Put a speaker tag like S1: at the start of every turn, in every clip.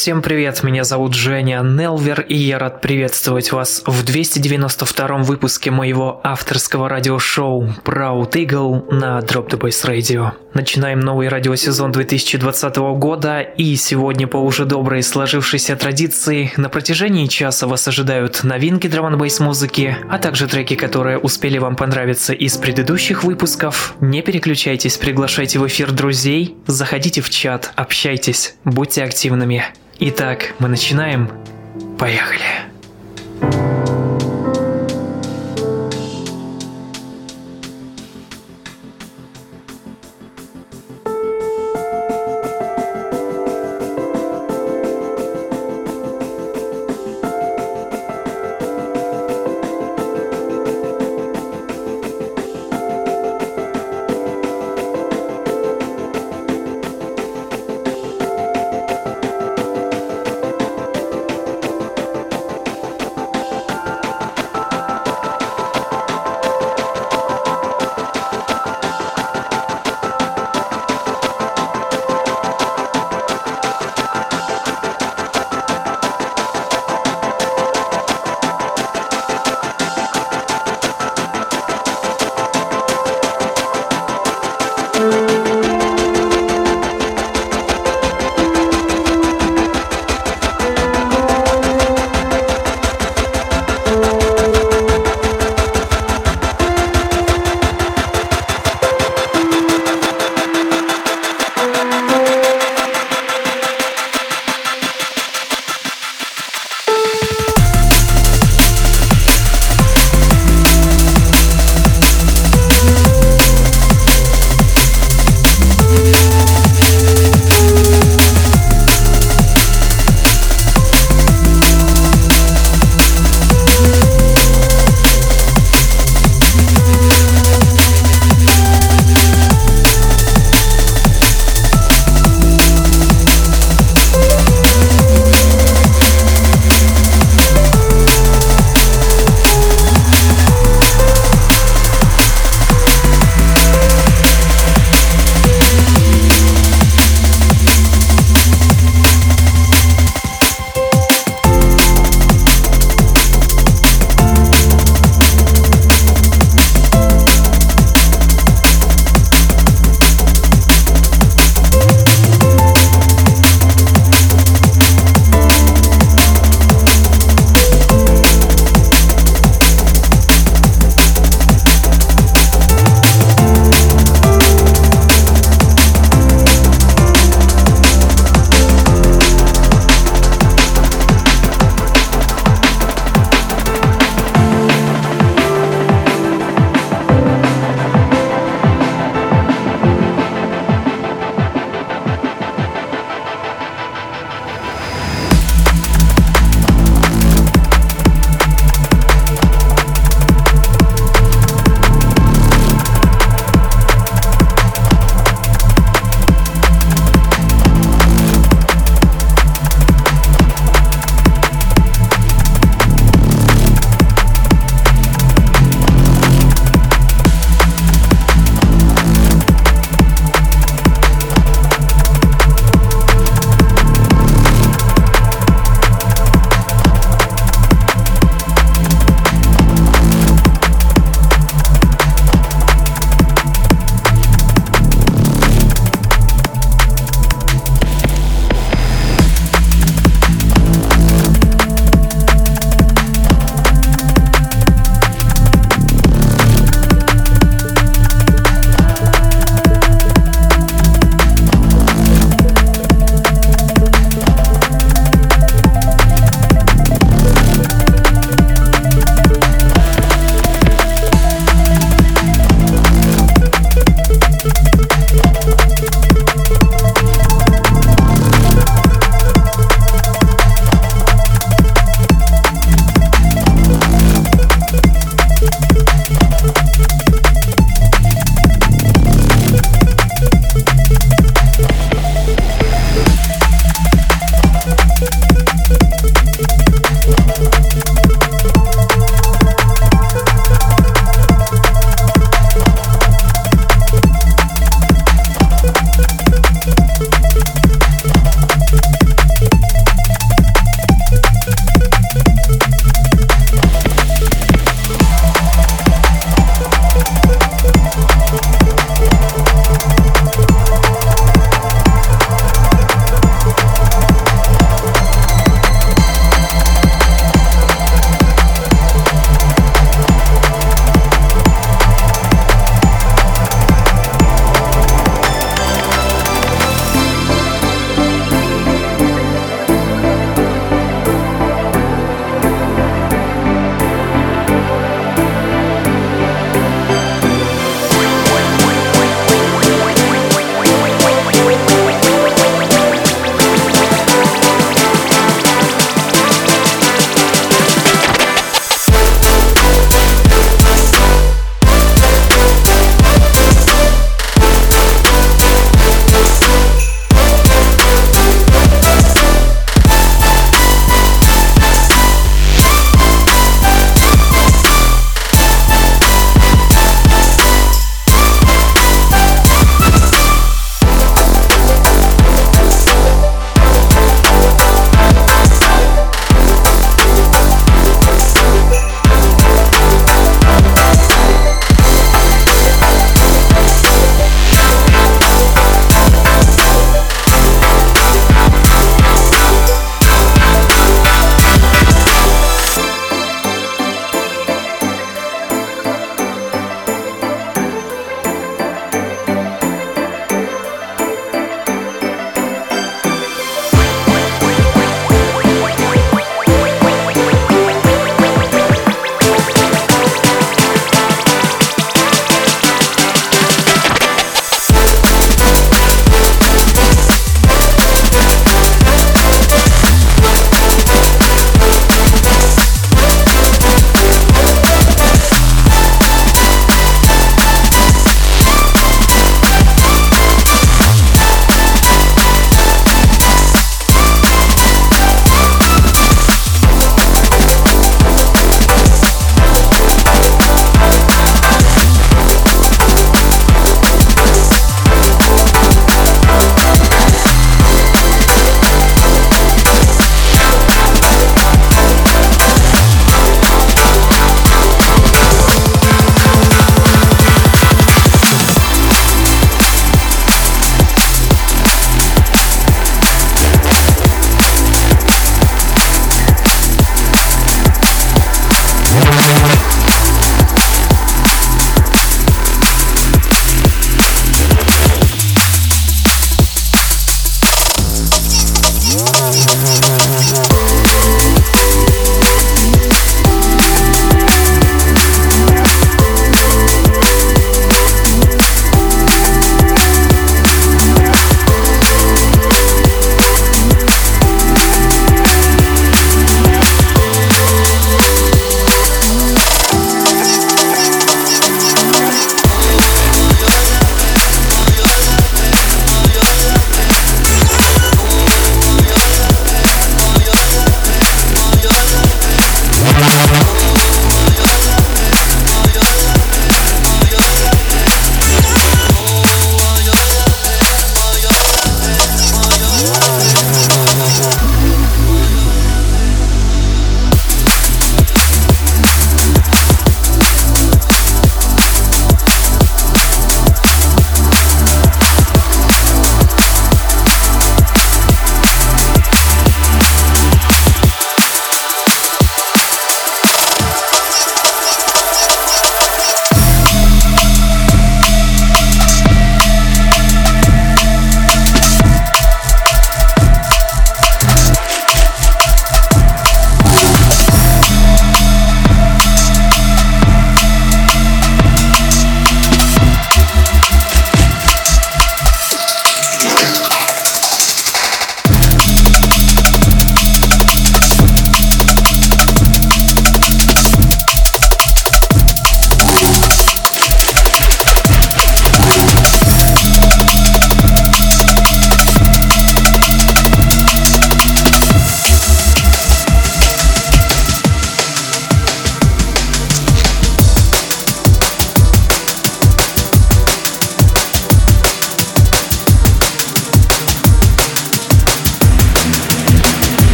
S1: Всем привет, меня зовут Женя Нелвер, и я рад приветствовать вас в 292 выпуске моего авторского радиошоу Proud Eagle на Drop the Bass Radio. Начинаем новый радиосезон 2020 года, и сегодня по уже доброй сложившейся традиции на протяжении часа вас ожидают новинки драм бейс музыки, а также треки, которые успели вам понравиться из предыдущих выпусков. Не переключайтесь, приглашайте в эфир друзей, заходите в чат, общайтесь, будьте активными. Итак, мы начинаем. Поехали.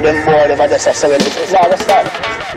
S2: them more them, I just say, no, that's.